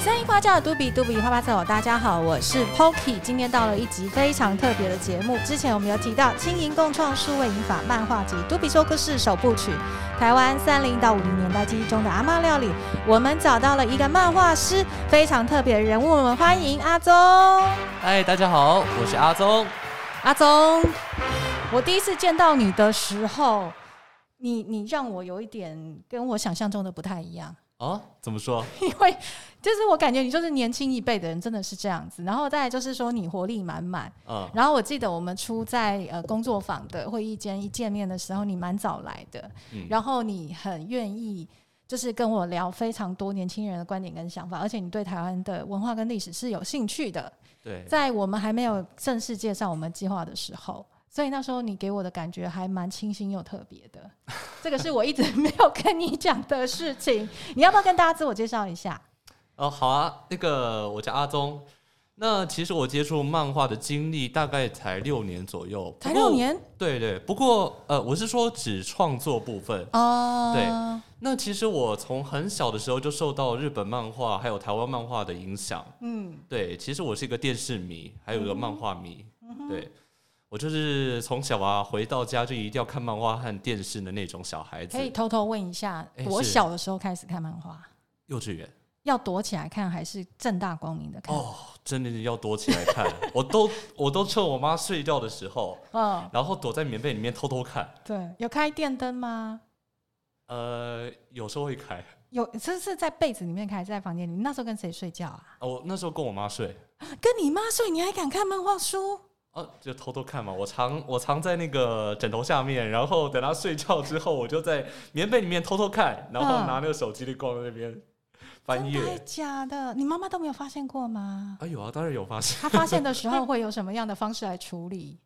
三樱花叫度比嘟比花花草，大家好，我是 Pokey，。今天到了一集非常特别的节目。之前我们有提到青银共创数位银法漫画集《嘟比说故事首部曲》，台湾三零到五零年代记忆中的阿妈料理。我们找到了一个漫画师，非常特别的人物，我们欢迎阿宗。嗨，大家好，我是阿宗。阿宗，我第一次见到你的时候，你你让我有一点跟我想象中的不太一样。哦，怎么说？因为就是我感觉你就是年轻一辈的人，真的是这样子。然后再来就是说你活力满满。嗯。然后我记得我们初在呃工作坊的会议间一见面的时候，你蛮早来的。嗯。然后你很愿意就是跟我聊非常多年轻人的观点跟想法，而且你对台湾的文化跟历史是有兴趣的。对。在我们还没有正式介绍我们计划的时候。所以那时候你给我的感觉还蛮清新又特别的，这个是我一直没有跟你讲的事情。你要不要跟大家自我介绍一下？哦，好啊，那个我叫阿宗。那其实我接触漫画的经历大概才六年左右，才六年？对对。不过呃，我是说只创作部分哦。对。那其实我从很小的时候就受到日本漫画还有台湾漫画的影响。嗯。对，其实我是一个电视迷，还有一个漫画迷。嗯、对。我就是从小啊，回到家就一定要看漫画和电视的那种小孩子。可以偷偷问一下，我小的时候开始看漫画？幼稚园。要躲起来看还是正大光明的看？哦，真的要躲起来看。我都我都趁我妈睡觉的时候，嗯，然后躲在棉被里面偷偷看。对，有开电灯吗？呃，有时候会开。有，这是在被子里面开，还是在房间里？你那时候跟谁睡觉啊？哦，那时候跟我妈睡。跟你妈睡，你还敢看漫画书？就偷偷看嘛，我藏我藏在那个枕头下面，然后等他睡觉之后，我就在棉被里面偷偷看，然后拿那个手机的光在那边翻页。真的假的？你妈妈都没有发现过吗？啊，有啊，当然有发现。她发现的时候 会有什么样的方式来处理？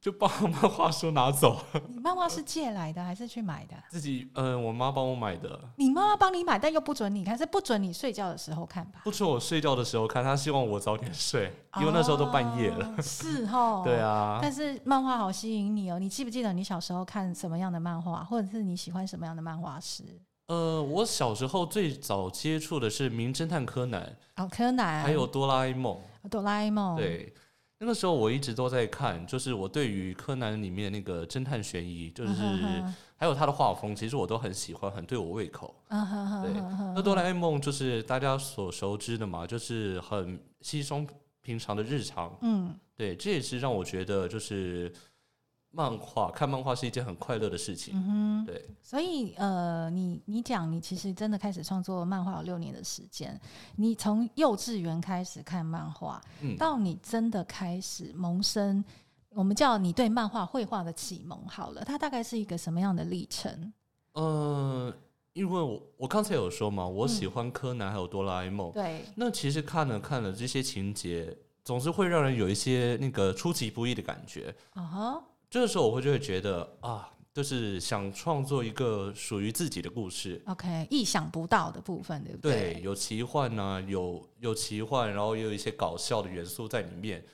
就把漫画书拿走。你漫画是借来的还是去买的？自己，嗯，我妈帮我买的。你妈妈帮你买，但又不准你看，是不准你睡觉的时候看吧？不准我睡觉的时候看，她希望我早点睡，因为那时候都半夜了。哦、是 哦。对啊。但是漫画好吸引你哦，你记不记得你小时候看什么样的漫画，或者是你喜欢什么样的漫画师？呃，我小时候最早接触的是《名侦探柯南》哦，柯南，还有哆啦 A 梦，哆啦 A 梦，对。那个时候我一直都在看，就是我对于柯南里面那个侦探悬疑，就是还有他的画风，其实我都很喜欢，很对我胃口。对，那哆啦 A 梦就是大家所熟知的嘛，就是很稀松平常的日常。嗯，对，这也是让我觉得就是。漫画看漫画是一件很快乐的事情，嗯哼，对。所以呃，你你讲你其实真的开始创作漫画有六年的时间，你从幼稚园开始看漫画，嗯，到你真的开始萌生，我们叫你对漫画绘画的启蒙好了，它大概是一个什么样的历程？呃，因为我我刚才有说嘛，我喜欢柯南还有哆啦 A 梦，对。那其实看了看了这些情节，总是会让人有一些那个出其不意的感觉，啊哈。这个时候我会就会觉得啊，就是想创作一个属于自己的故事。OK，意想不到的部分，对不对？对，有奇幻呢、啊，有有奇幻，然后也有一些搞笑的元素在里面，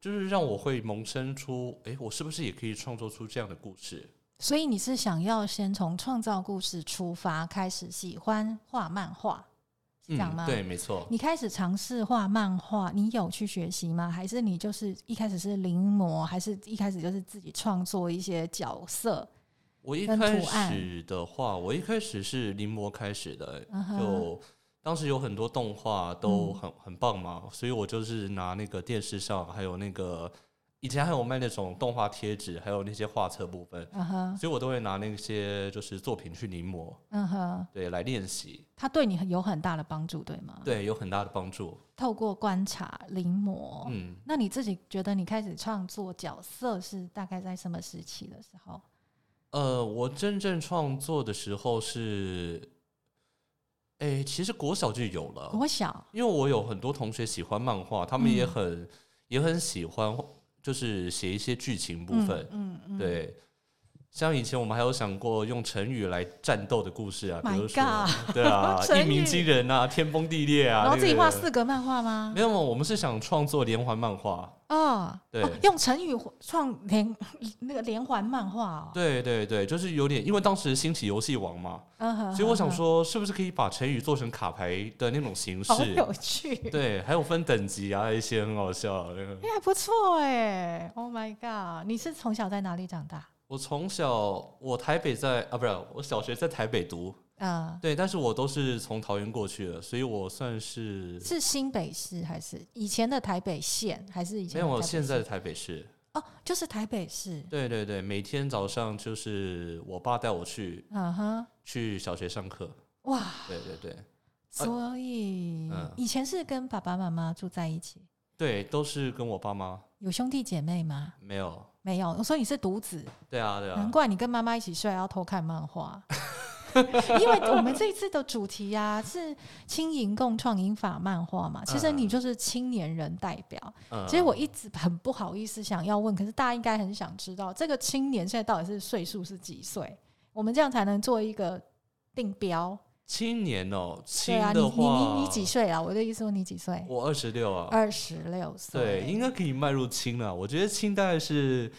就是让我会萌生出，哎，我是不是也可以创作出这样的故事？所以你是想要先从创造故事出发，开始喜欢画漫画。这样吗？嗯，对，没错。你开始尝试画漫画，你有去学习吗？还是你就是一开始是临摹，还是一开始就是自己创作一些角色？我一开始的话，我一开始是临摹开始的，就当时有很多动画都很很棒嘛，所以我就是拿那个电视上还有那个。以前还有卖那种动画贴纸，还有那些画册部分，uh huh. 所以我都会拿那些就是作品去临摹，uh huh. 对，来练习。它对你有很大的帮助，对吗？对，有很大的帮助。透过观察、临摹，嗯，那你自己觉得你开始创作角色是大概在什么时期的时候？呃，我真正创作的时候是，哎、欸，其实国小就有了。国小，因为我有很多同学喜欢漫画，他们也很、嗯、也很喜欢。就是写一些剧情部分，嗯嗯，嗯。对，像以前我们还有想过用成语来战斗的故事啊，比如说对啊，一鸣惊人啊，天崩地裂啊，然后自己画四格漫画吗？没有，我们是想创作连环漫画。啊，对哦，用成语创连那个连环漫画哦。对对对，就是有点，因为当时兴起游戏王嘛，所以我想说，是不是可以把成语做成卡牌的那种形式？好有趣。对，还有分等级啊，一些很好笑。那个，哎，还不错哎！Oh my god，你是从小在哪里长大？我从小，我台北在啊，不是，我小学在台北读。啊，对，但是我都是从桃园过去的，所以我算是是新北市还是以前的台北县，还是以前没有，我现在的台北市哦，就是台北市。对对对，每天早上就是我爸带我去，嗯哼，去小学上课。哇，对对对，所以、嗯、以前是跟爸爸妈妈住在一起？对，都是跟我爸妈。有兄弟姐妹吗？没有，没有。我说你是独子。对啊，对啊。难怪你跟妈妈一起睡，要偷看漫画。因为我们这一次的主题呀、啊、是轻盈共创英法漫画嘛，其实你就是青年人代表。嗯、其实我一直很不好意思想要问，可是大家应该很想知道，这个青年现在到底是岁数是几岁？我们这样才能做一个定标。青年哦，青对啊，你你你你几岁啊？我的意思说你几岁？我二十六啊，二十六岁，对，应该可以迈入青了。我觉得青大概是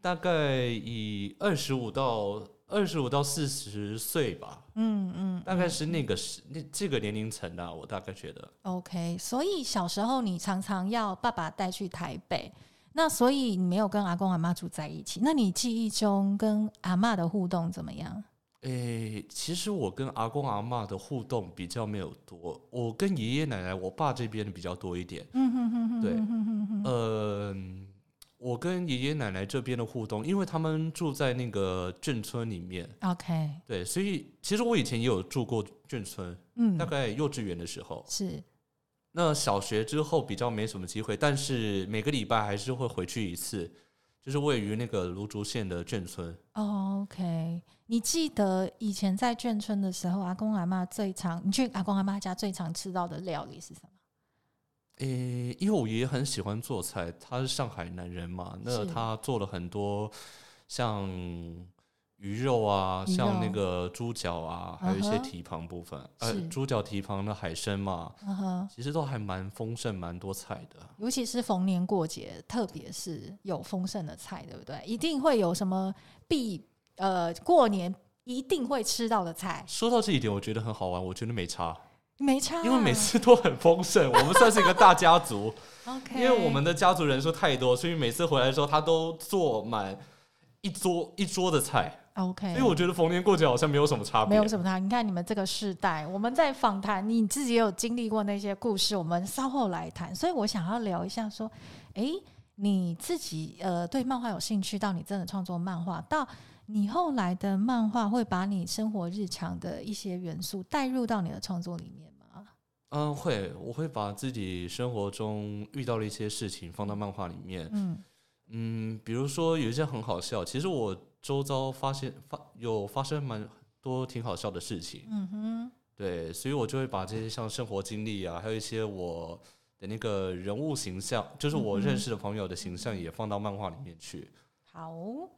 大概以二十五到。二十五到四十岁吧，嗯嗯，大概是那个是那这个年龄层的，我大概觉得。OK，所以小时候你常常要爸爸带去台北，那所以你没有跟阿公阿妈住在一起。那你记忆中跟阿妈的互动怎么样？诶、欸，其实我跟阿公阿妈的互动比较没有多，我跟爷爷奶奶、我爸这边的比较多一点。嗯哼哼哼，对，嗯、呃。我跟爷爷奶奶这边的互动，因为他们住在那个眷村里面，OK，对，所以其实我以前也有住过眷村，嗯，大概幼稚园的时候是。那小学之后比较没什么机会，但是每个礼拜还是会回去一次，就是位于那个芦竹县的眷村。Oh, OK，你记得以前在眷村的时候，阿公阿妈最常，你去阿公阿妈家最常吃到的料理是什么？诶、欸，因为我爷爷很喜欢做菜，他是上海男人嘛，那他做了很多像鱼肉啊，肉像那个猪脚啊，还有一些蹄膀部分，呃，猪脚蹄膀的海参嘛，其实都还蛮丰盛，蛮多菜的。尤其是逢年过节，特别是有丰盛的菜，对不对？一定会有什么必呃过年一定会吃到的菜。说到这一点，我觉得很好玩，我觉得没差。没差、啊，因为每次都很丰盛，我们算是一个大家族。OK，因为我们的家族人数太多，所以每次回来的时候，他都做满一桌一桌的菜。OK，所以我觉得逢年过节好像没有什么差别，没有什么差。你看你们这个世代，我们在访谈，你自己也有经历过那些故事，我们稍后来谈。所以我想要聊一下，说，哎，你自己呃对漫画有兴趣，到你真的创作漫画到。你后来的漫画会把你生活日常的一些元素带入到你的创作里面吗？嗯，会，我会把自己生活中遇到的一些事情放到漫画里面。嗯嗯，比如说有一些很好笑，其实我周遭发现发有发生蛮多挺好笑的事情。嗯哼，对，所以我就会把这些像生活经历啊，还有一些我的那个人物形象，就是我认识的朋友的形象，也放到漫画里面去。好，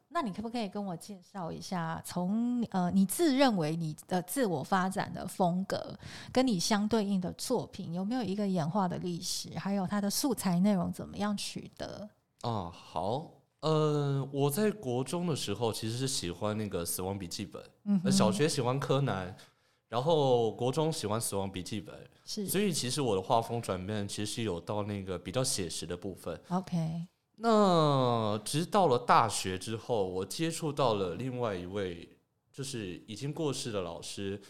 那你可不可以跟我介绍一下，从呃你自认为你的自我发展的风格，跟你相对应的作品有没有一个演化的历史，还有它的素材内容怎么样取得？啊，好，呃，我在国中的时候其实是喜欢那个《死亡笔记本》，嗯，小学喜欢柯南，然后国中喜欢《死亡笔记本》，是，所以其实我的画风转变其实是有到那个比较写实的部分。OK。那直到了大学之后，我接触到了另外一位，就是已经过世的老师，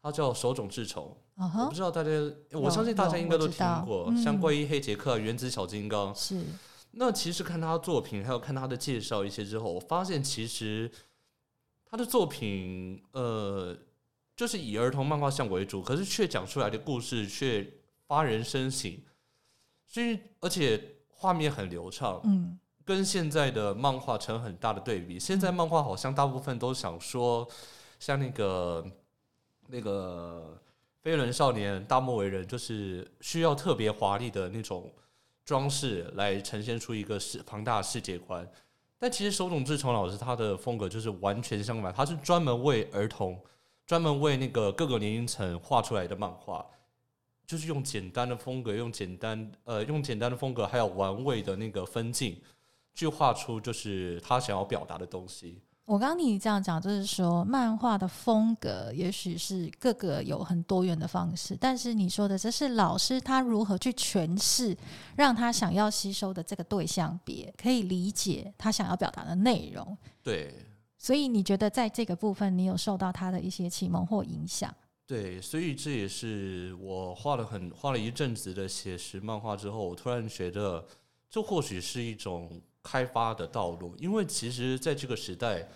他叫手冢治虫。Uh huh. 我不知道大家，我相信大家应该都听过，像怪医黑杰克、原子小金刚。是。那其实看他的作品，还有看他的介绍一些之后，我发现其实他的作品，呃，就是以儿童漫画像为主，可是却讲出来的故事却发人深省。所以，而且。画面很流畅，嗯，跟现在的漫画成很大的对比。现在漫画好像大部分都想说，像那个那个飞轮少年、大漠为人，就是需要特别华丽的那种装饰来呈现出一个世庞大的世界观。但其实手冢治虫老师他的风格就是完全相反，他是专门为儿童、专门为那个各个年龄层画出来的漫画，就是用简单的风格，用简单呃用简单的风格，还有玩味的那个分镜，去画出就是他想要表达的东西。我刚刚你这样讲，就是说漫画的风格也许是各个有很多元的方式，但是你说的这是老师他如何去诠释，让他想要吸收的这个对象别可以理解他想要表达的内容。对，所以你觉得在这个部分，你有受到他的一些启蒙或影响？对，所以这也是我画了很画了一阵子的写实漫画之后，我突然觉得这或许是一种。开发的道路，因为其实在这个时代，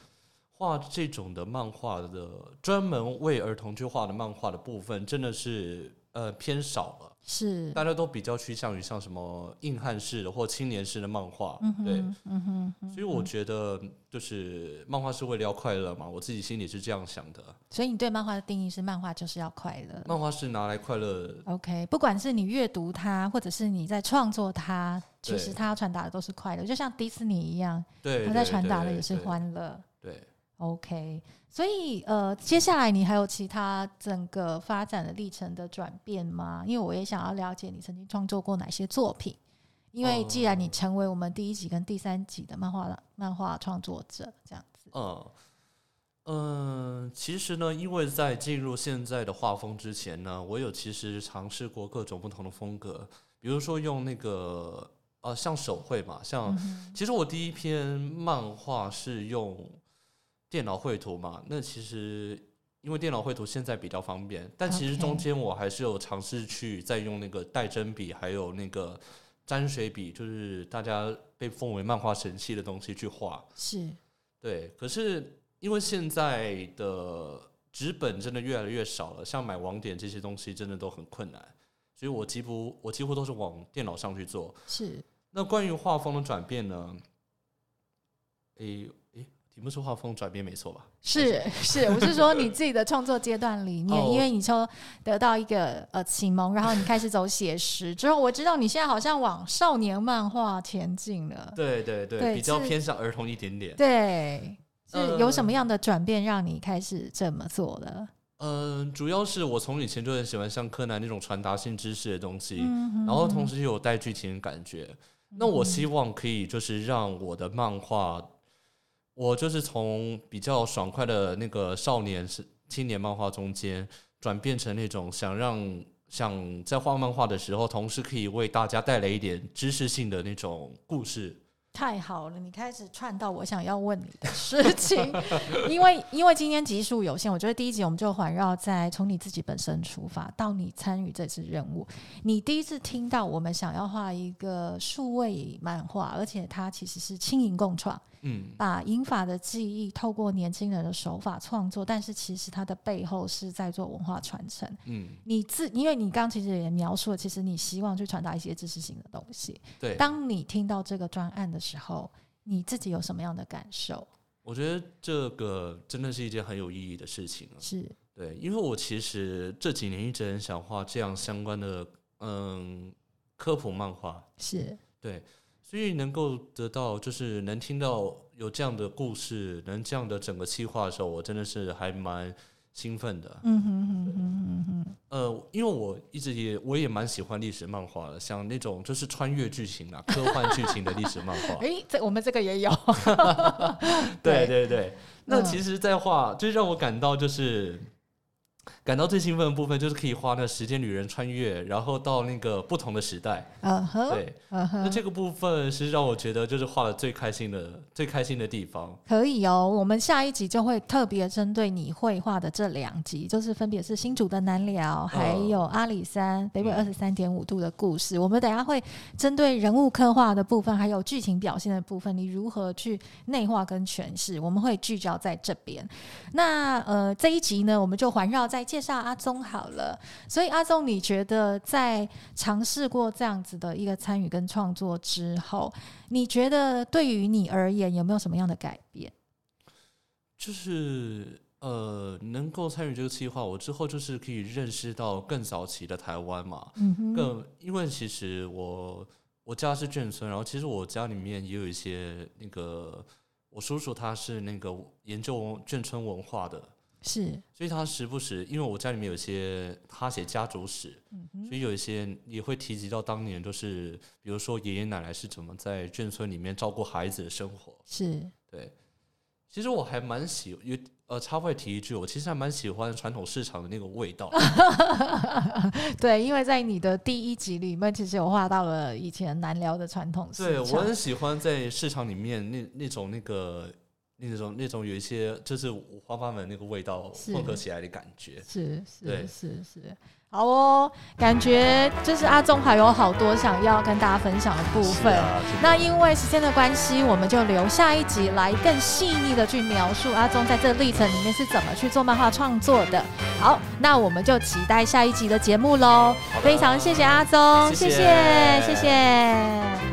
画这种的漫画的专门为儿童去画的漫画的部分，真的是呃偏少了。是，大家都比较趋向于像什么硬汉式的或青年式的漫画，嗯、哼对，嗯哼，所以我觉得就是漫画是为了要快乐嘛，我自己心里是这样想的。所以你对漫画的定义是漫画就是要快乐，漫画是拿来快乐。OK，不管是你阅读它，或者是你在创作它，其实它要传达的都是快乐，就像迪士尼一样，对，它在传达的也是欢乐。对。对 OK，所以呃，接下来你还有其他整个发展的历程的转变吗？因为我也想要了解你曾经创作过哪些作品。因为既然你成为我们第一集跟第三集的漫画漫画创作者，这样子。嗯嗯，其实呢，因为在进入现在的画风之前呢，我有其实尝试过各种不同的风格，比如说用那个呃，像手绘嘛，像、嗯、其实我第一篇漫画是用。电脑绘图嘛，那其实因为电脑绘图现在比较方便，但其实中间我还是有尝试去再用那个带针笔，还有那个沾水笔，就是大家被奉为漫画神器的东西去画。是，对。可是因为现在的纸本真的越来越少了，像买网点这些东西真的都很困难，所以我几乎我几乎都是往电脑上去做。是。那关于画风的转变呢？诶。你们说画风转变没错吧？是是，我是说你自己的创作阶段里面，因为你说得到一个呃启蒙，然后你开始走写实之后，我知道你现在好像往少年漫画前进了。对对对，对比较偏向儿童一点点。对，是有什么样的转变让你开始这么做的？嗯、呃，主要是我从以前就很喜欢像柯南那种传达性知识的东西，嗯、然后同时又有带剧情的感觉。嗯、那我希望可以就是让我的漫画。我就是从比较爽快的那个少年是青年漫画中间转变成那种想让想在画漫画的时候，同时可以为大家带来一点知识性的那种故事。太好了，你开始串到我想要问你的事情，因为因为今天集数有限，我觉得第一集我们就环绕在从你自己本身出发，到你参与这次任务，你第一次听到我们想要画一个数位漫画，而且它其实是轻盈共创。嗯，把英法的记忆透过年轻人的手法创作，但是其实它的背后是在做文化传承。嗯，你自因为你刚刚其实也描述了，其实你希望去传达一些知识性的东西。对，当你听到这个专案的时候，你自己有什么样的感受？我觉得这个真的是一件很有意义的事情。是对，因为我其实这几年一直很想画这样相关的嗯科普漫画。是对。所以能够得到，就是能听到有这样的故事，能这样的整个计划的时候，我真的是还蛮兴奋的。嗯哼哼哼哼哼。呃，因为我一直也我也蛮喜欢历史漫画的，像那种就是穿越剧情啊、科幻剧情的历史漫画。哎、欸，这我们这个也有。对 对对，那其实，在画最让我感到就是。感到最兴奋的部分就是可以花那时间旅人穿越，然后到那个不同的时代。Uh 对，uh. 那这个部分是让我觉得就是画的最开心的、最开心的地方。可以哦，我们下一集就会特别针对你绘画的这两集，就是分别是新竹的南寮，还有阿里山北纬二十三点五度的故事。Uh. 我们等下会针对人物刻画的部分，还有剧情表现的部分，你如何去内化跟诠释，我们会聚焦在这边。那呃，这一集呢，我们就环绕在。介绍阿宗好了，所以阿宗，你觉得在尝试过这样子的一个参与跟创作之后，你觉得对于你而言有没有什么样的改变？就是呃，能够参与这个计划，我之后就是可以认识到更早期的台湾嘛。嗯哼，更因为其实我我家是眷村，然后其实我家里面也有一些那个，我叔叔他是那个研究眷村文化的，是，所以他时不时，因为我家里面有些他写家族史，嗯、所以有一些也会提及到当年，就是比如说爷爷奶奶是怎么在眷村里面照顾孩子的生活，是对。其实我还蛮喜有呃，插外提一句，我其实还蛮喜欢传统市场的那个味道。对，因为在你的第一集里面，其实有画到了以前南寮的传统市场。对，我很喜欢在市场里面那那种那个那种那种有一些就是五花八门那个味道混合起来的感觉。是是对是是。好哦，感觉就是阿宗还有好多想要跟大家分享的部分。啊、那因为时间的关系，我们就留下一集来更细腻的去描述阿宗在这历程里面是怎么去做漫画创作的。好，那我们就期待下一集的节目喽。非常谢谢阿宗，谢谢谢谢。谢谢谢谢